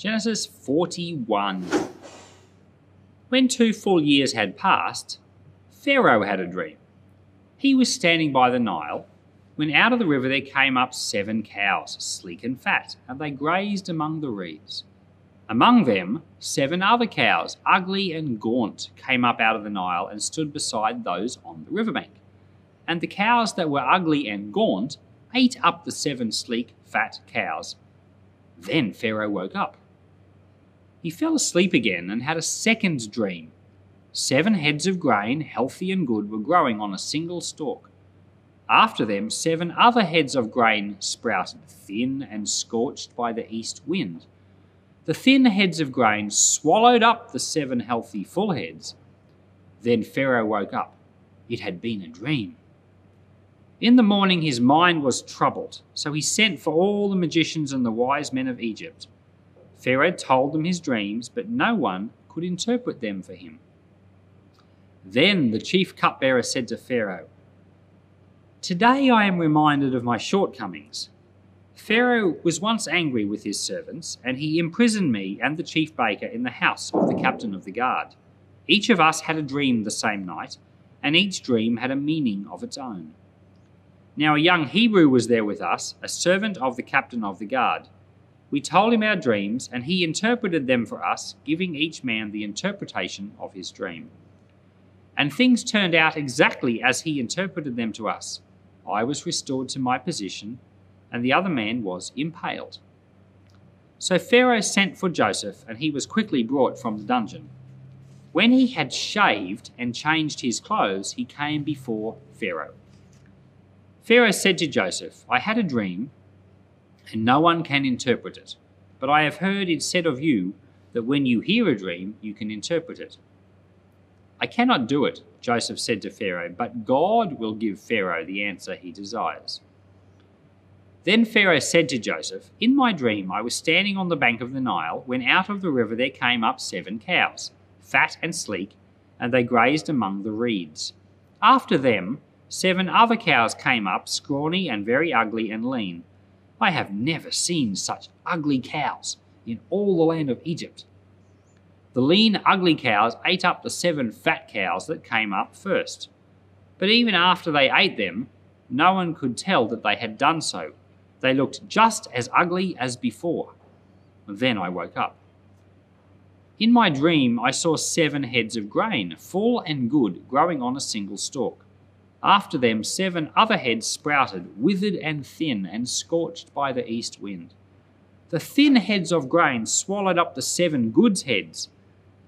Genesis 41. When two full years had passed, Pharaoh had a dream. He was standing by the Nile when out of the river there came up seven cows, sleek and fat, and they grazed among the reeds. Among them, seven other cows, ugly and gaunt, came up out of the Nile and stood beside those on the riverbank. And the cows that were ugly and gaunt ate up the seven sleek, fat cows. Then Pharaoh woke up. He fell asleep again and had a second dream. Seven heads of grain, healthy and good, were growing on a single stalk. After them, seven other heads of grain sprouted, thin and scorched by the east wind. The thin heads of grain swallowed up the seven healthy full heads. Then Pharaoh woke up. It had been a dream. In the morning, his mind was troubled, so he sent for all the magicians and the wise men of Egypt. Pharaoh told them his dreams, but no one could interpret them for him. Then the chief cupbearer said to Pharaoh, Today I am reminded of my shortcomings. Pharaoh was once angry with his servants, and he imprisoned me and the chief baker in the house of the captain of the guard. Each of us had a dream the same night, and each dream had a meaning of its own. Now a young Hebrew was there with us, a servant of the captain of the guard. We told him our dreams, and he interpreted them for us, giving each man the interpretation of his dream. And things turned out exactly as he interpreted them to us. I was restored to my position, and the other man was impaled. So Pharaoh sent for Joseph, and he was quickly brought from the dungeon. When he had shaved and changed his clothes, he came before Pharaoh. Pharaoh said to Joseph, I had a dream, and no one can interpret it. But I have heard it said of you that when you hear a dream, you can interpret it. I cannot do it, Joseph said to Pharaoh, but God will give Pharaoh the answer he desires. Then Pharaoh said to Joseph, In my dream I was standing on the bank of the Nile when out of the river there came up seven cows, fat and sleek, and they grazed among the reeds. After them, seven other cows came up, scrawny and very ugly and lean. I have never seen such ugly cows in all the land of Egypt. The lean, ugly cows ate up the seven fat cows that came up first. But even after they ate them, no one could tell that they had done so. They looked just as ugly as before. Then I woke up. In my dream, I saw seven heads of grain, full and good, growing on a single stalk. After them, seven other heads sprouted, withered and thin, and scorched by the east wind. The thin heads of grain swallowed up the seven goods heads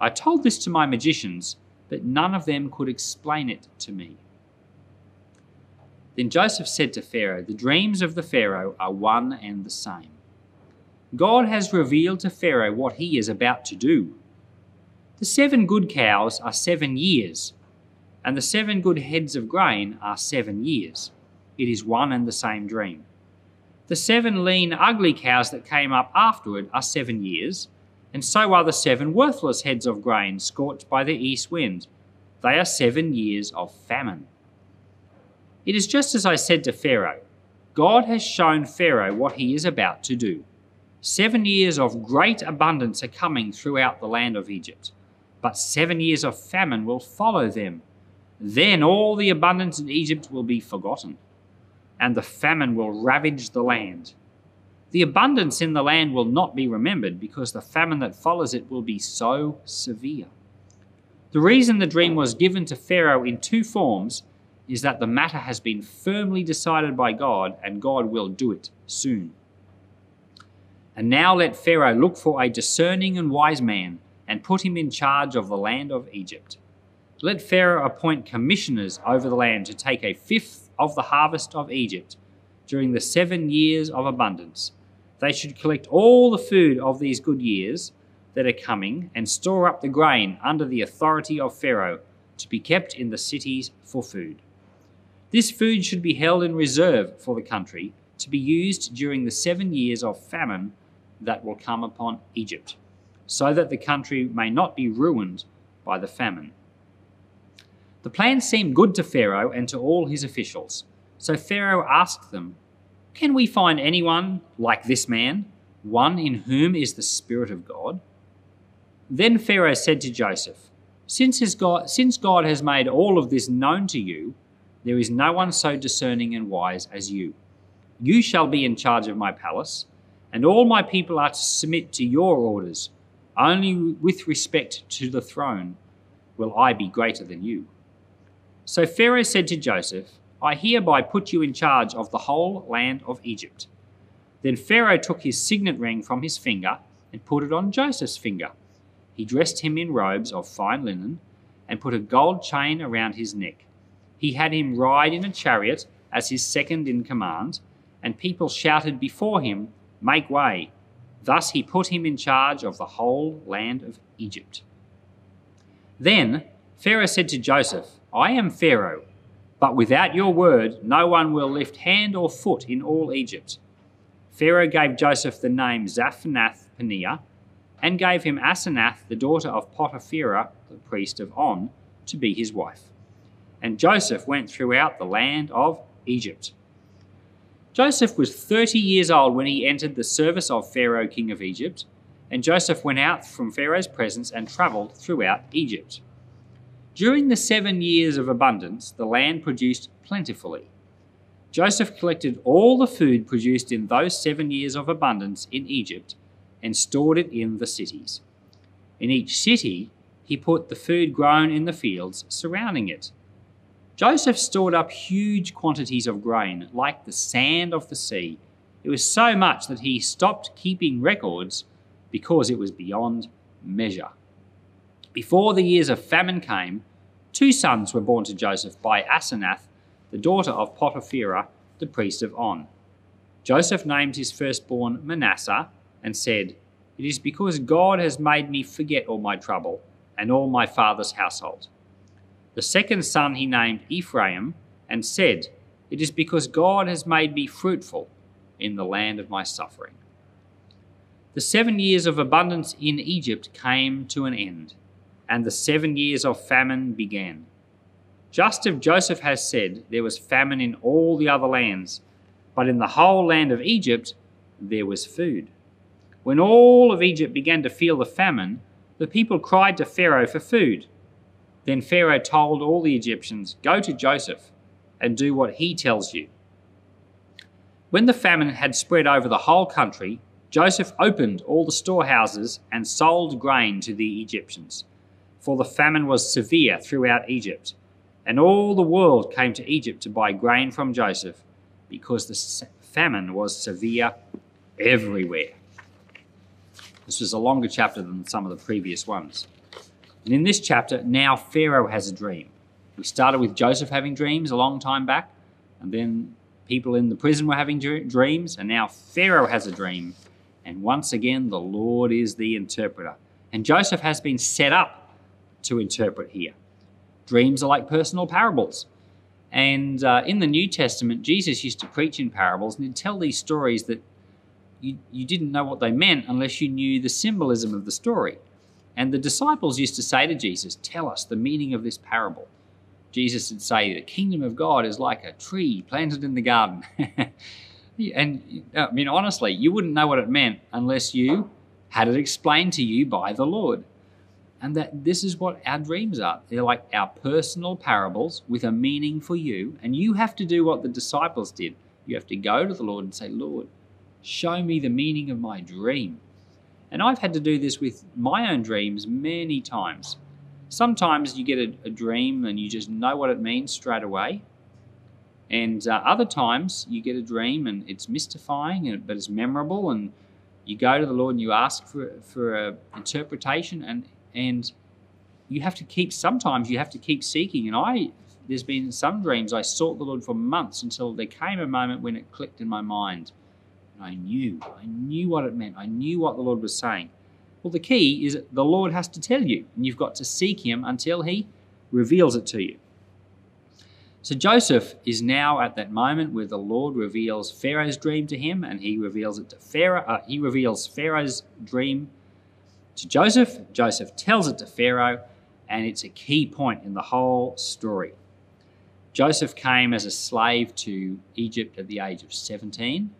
I told this to my magicians, but none of them could explain it to me. Then Joseph said to Pharaoh, The dreams of the Pharaoh are one and the same. God has revealed to Pharaoh what he is about to do. The seven good cows are seven years, and the seven good heads of grain are seven years. It is one and the same dream. The seven lean, ugly cows that came up afterward are seven years and so are the seven worthless heads of grain scorched by the east wind. They are seven years of famine. It is just as I said to Pharaoh God has shown Pharaoh what he is about to do. Seven years of great abundance are coming throughout the land of Egypt, but seven years of famine will follow them. Then all the abundance in Egypt will be forgotten, and the famine will ravage the land. The abundance in the land will not be remembered because the famine that follows it will be so severe. The reason the dream was given to Pharaoh in two forms is that the matter has been firmly decided by God and God will do it soon. And now let Pharaoh look for a discerning and wise man and put him in charge of the land of Egypt. Let Pharaoh appoint commissioners over the land to take a fifth of the harvest of Egypt during the seven years of abundance they should collect all the food of these good years that are coming and store up the grain under the authority of Pharaoh to be kept in the cities for food. This food should be held in reserve for the country to be used during the seven years of famine that will come upon Egypt, so that the country may not be ruined by the famine. The plan seemed good to Pharaoh and to all his officials, so Pharaoh asked them can we find anyone like this man, one in whom is the Spirit of God? Then Pharaoh said to Joseph, since, God, since God has made all of this known to you, there is no one so discerning and wise as you. You shall be in charge of my palace, and all my people are to submit to your orders. Only with respect to the throne will I be greater than you. So Pharaoh said to Joseph, I hereby put you in charge of the whole land of Egypt. Then Pharaoh took his signet ring from his finger and put it on Joseph's finger. He dressed him in robes of fine linen and put a gold chain around his neck. He had him ride in a chariot as his second in command, and people shouted before him, Make way! Thus he put him in charge of the whole land of Egypt. Then Pharaoh said to Joseph, I am Pharaoh, but without your word no one will lift hand or foot in all Egypt. Pharaoh gave Joseph the name Zaphnath Paneah, and gave him Asenath, the daughter of Potipherah, the priest of On, to be his wife. And Joseph went throughout the land of Egypt. Joseph was 30 years old when he entered the service of Pharaoh, king of Egypt, and Joseph went out from Pharaoh's presence and travelled throughout Egypt. During the seven years of abundance, the land produced plentifully. Joseph collected all the food produced in those seven years of abundance in Egypt and stored it in the cities. In each city, he put the food grown in the fields surrounding it. Joseph stored up huge quantities of grain, like the sand of the sea. It was so much that he stopped keeping records because it was beyond measure. Before the years of famine came, two sons were born to Joseph by Asenath, the daughter of Potipherah, the priest of On. Joseph named his firstborn Manasseh and said, It is because God has made me forget all my trouble and all my father's household. The second son he named Ephraim and said, It is because God has made me fruitful in the land of my suffering. The seven years of abundance in Egypt came to an end, and the seven years of famine began. Just as Joseph has said, there was famine in all the other lands, but in the whole land of Egypt there was food. When all of Egypt began to feel the famine, the people cried to Pharaoh for food. Then Pharaoh told all the Egyptians, Go to Joseph and do what he tells you. When the famine had spread over the whole country, Joseph opened all the storehouses and sold grain to the Egyptians, for the famine was severe throughout Egypt. And all the world came to Egypt to buy grain from Joseph, because the famine was severe everywhere. This was a longer chapter than some of the previous ones. And in this chapter, now Pharaoh has a dream. We started with Joseph having dreams a long time back, and then people in the prison were having dreams, and now Pharaoh has a dream. And once again, the Lord is the interpreter. And Joseph has been set up to interpret here. Dreams are like personal parables. And uh, in the New Testament, Jesus used to preach in parables and he'd tell these stories that you, you didn't know what they meant unless you knew the symbolism of the story. And the disciples used to say to Jesus, Tell us the meaning of this parable. Jesus would say, The kingdom of God is like a tree planted in the garden. and I mean, honestly, you wouldn't know what it meant unless you had it explained to you by the Lord. And that this is what our dreams are. They're like our personal parables with a meaning for you. And you have to do what the disciples did. You have to go to the Lord and say, Lord, Show me the meaning of my dream. And I've had to do this with my own dreams many times. Sometimes you get a, a dream and you just know what it means straight away. And uh, other times you get a dream and it's mystifying, and, but it's memorable. And you go to the Lord and you ask for, for an interpretation. And, and you have to keep, sometimes you have to keep seeking. And I, there's been some dreams I sought the Lord for months until there came a moment when it clicked in my mind and I knew. I knew what it meant. I knew what the Lord was saying. Well, the key is the Lord has to tell you, and you've got to seek Him until He reveals it to you. So Joseph is now at that moment where the Lord reveals Pharaoh's dream to him, and he reveals it to Pharaoh. Uh, he reveals Pharaoh's dream to Joseph. Joseph tells it to Pharaoh, and it's a key point in the whole story. Joseph came as a slave to Egypt at the age of 17.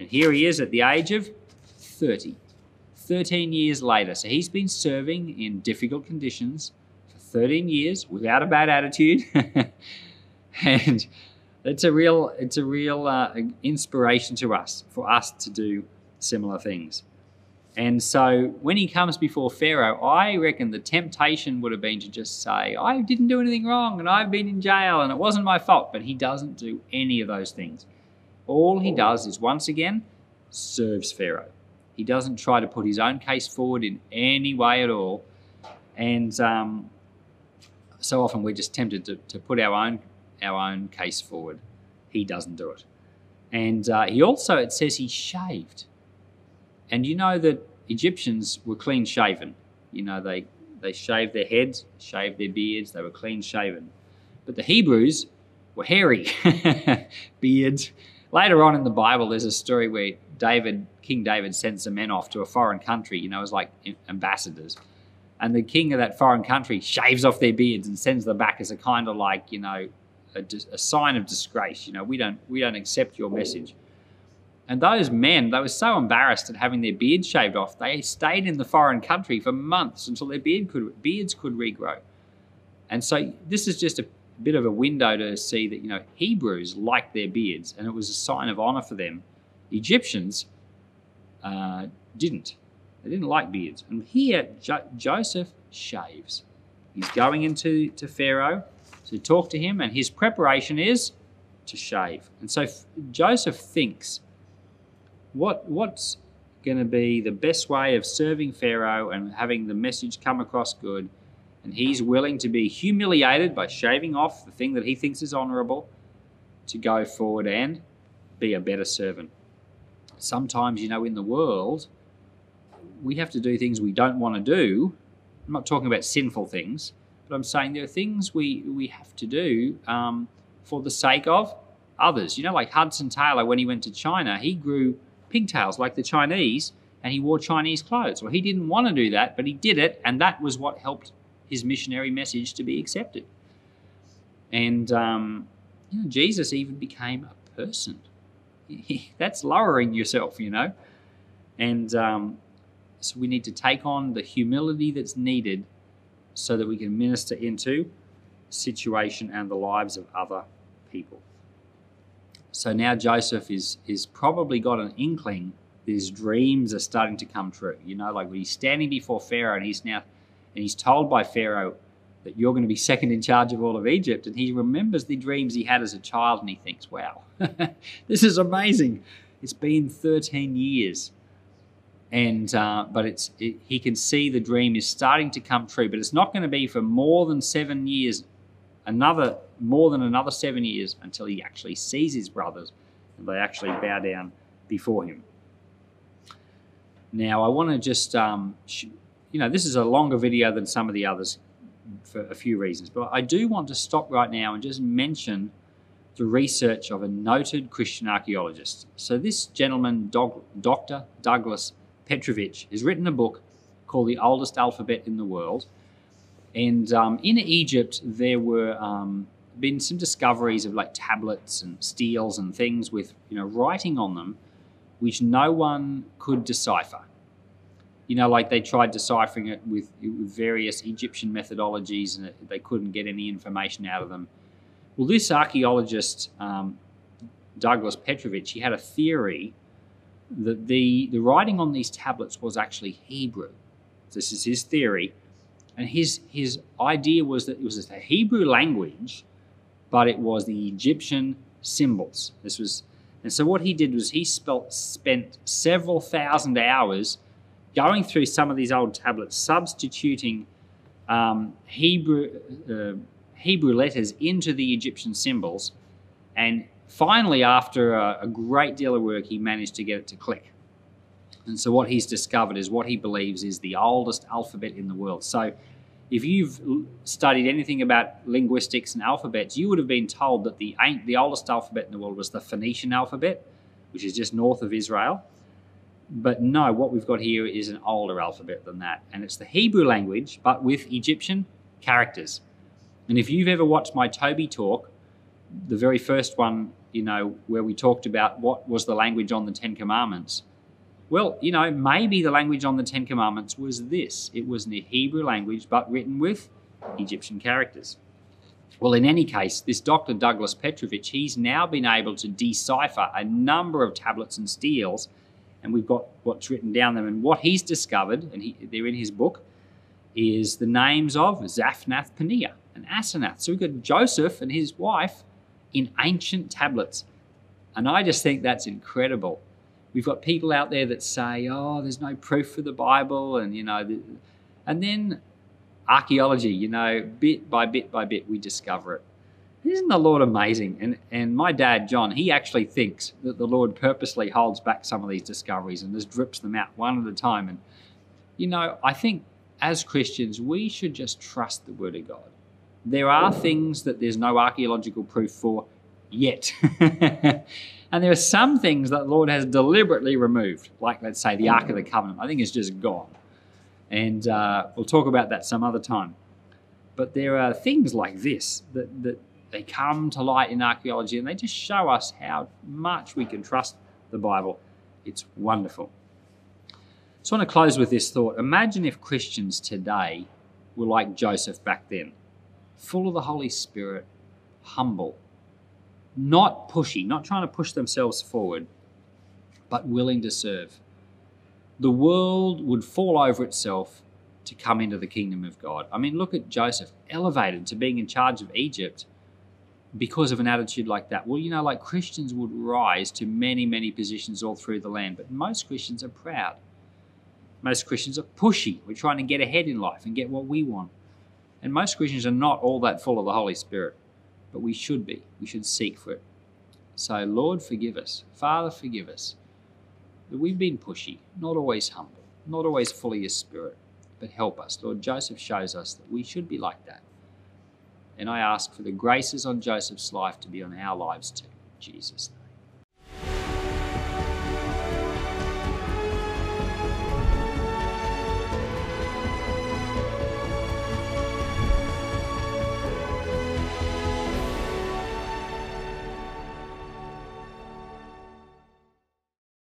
And here he is at the age of 30. 13 years later. So he's been serving in difficult conditions for 13 years without a bad attitude. and it's a real, it's a real uh, inspiration to us for us to do similar things. And so when he comes before Pharaoh, I reckon the temptation would have been to just say, I didn't do anything wrong and I've been in jail and it wasn't my fault. But he doesn't do any of those things. All he does is once again serves Pharaoh. He doesn't try to put his own case forward in any way at all. And um, so often we're just tempted to, to put our own, our own case forward. He doesn't do it. And uh, he also, it says he shaved. And you know that Egyptians were clean shaven. You know, they, they shaved their heads, shaved their beards, they were clean shaven. But the Hebrews were hairy beards. Later on in the Bible, there's a story where David, King David, sends some men off to a foreign country, you know, as like ambassadors. And the king of that foreign country shaves off their beards and sends them back as a kind of like, you know, a, a sign of disgrace. You know, we don't we don't accept your message. And those men, they were so embarrassed at having their beards shaved off, they stayed in the foreign country for months until their beard could, beards could regrow. And so this is just a bit of a window to see that, you know, Hebrews liked their beards and it was a sign of honor for them. Egyptians uh, didn't. They didn't like beards. And here, jo- Joseph shaves. He's going into to Pharaoh to talk to him, and his preparation is to shave. And so Joseph thinks what what's going to be the best way of serving Pharaoh and having the message come across good. And he's willing to be humiliated by shaving off the thing that he thinks is honorable to go forward and be a better servant. Sometimes, you know, in the world, we have to do things we don't want to do. I'm not talking about sinful things, but I'm saying there are things we, we have to do um, for the sake of others. You know, like Hudson Taylor, when he went to China, he grew pigtails like the Chinese and he wore Chinese clothes. Well, he didn't want to do that, but he did it, and that was what helped his missionary message to be accepted. And um, you know, Jesus even became a person. That's lowering yourself, you know. And um, so we need to take on the humility that's needed so that we can minister into situation and the lives of other people. So now Joseph is is probably got an inkling that his dreams are starting to come true. You know, like when he's standing before Pharaoh and he's now and he's told by Pharaoh that you're going to be second in charge of all of Egypt. And he remembers the dreams he had as a child and he thinks, wow, this is amazing. It's been 13 years. And uh, but it's it, he can see the dream is starting to come true, but it's not going to be for more than seven years another more than another seven years until he actually sees his brothers and they actually bow down before him. Now, I want to just, um, sh- you know, this is a longer video than some of the others for a few reasons, but I do want to stop right now and just mention the research of a noted Christian archaeologist. So, this gentleman, Dr. Douglas Petrovich, has written a book called The Oldest Alphabet in the World and um, in Egypt, there were um, been some discoveries of like tablets and steles and things with you know writing on them, which no one could decipher. You know, like they tried deciphering it with, various Egyptian methodologies, and they couldn't get any information out of them. Well, this archaeologist, um, Douglas Petrovich, he had a theory that the, the writing on these tablets was actually Hebrew. This is his theory and his, his idea was that it was the Hebrew language, but it was the Egyptian symbols. This was, and so what he did was he spelt, spent several thousand hours going through some of these old tablets, substituting um, Hebrew, uh, Hebrew letters into the Egyptian symbols. And finally, after a, a great deal of work, he managed to get it to click. And so what he's discovered is what he believes is the oldest alphabet in the world. So if you've studied anything about linguistics and alphabets, you would have been told that the the oldest alphabet in the world was the Phoenician alphabet, which is just north of Israel. But no, what we've got here is an older alphabet than that, and it's the Hebrew language, but with Egyptian characters. And if you've ever watched my Toby talk, the very first one, you know, where we talked about what was the language on the Ten Commandments, Well, you know, maybe the language on the Ten Commandments was this it was in the Hebrew language, but written with Egyptian characters. Well, in any case, this Dr. Douglas Petrovich, he's now been able to decipher a number of tablets and steles, and we've got what's written down them. And what he's discovered, and he, they're in his book, is the names of Zaphnath Paneah and Asenath. So we've got Joseph and his wife in ancient tablets. And I just think that's incredible. We've got people out there that say, oh, there's no proof for the Bible, and, you know, and then archaeology, you know, bit by bit by bit, we discover it. Isn't the Lord amazing? And and my dad, John, he actually thinks that the Lord purposely holds back some of these discoveries and just drips them out one at a time. And you know, I think as Christians, we should just trust the Word of God. There are things that there's no archaeological proof for yet. and there are some things that the Lord has deliberately removed, like let's say the Ark of the Covenant. I think it's just gone. And uh, we'll talk about that some other time. But there are things like this that, that they come to light in archaeology and they just show us how much we can trust the Bible. It's wonderful. So I want to close with this thought. Imagine if Christians today were like Joseph back then, full of the Holy Spirit, humble, not pushy, not trying to push themselves forward, but willing to serve the world would fall over itself to come into the kingdom of God. I mean, look at Joseph, elevated to being in charge of Egypt because of an attitude like that. Well, you know, like Christians would rise to many, many positions all through the land, but most Christians are proud. Most Christians are pushy. We're trying to get ahead in life and get what we want. And most Christians are not all that full of the Holy Spirit, but we should be. We should seek for it. So, Lord, forgive us. Father, forgive us that we've been pushy, not always humble, not always full of your spirit, but help us. Lord, Joseph shows us that we should be like that. And I ask for the graces on Joseph's life to be on our lives too. Jesus' name.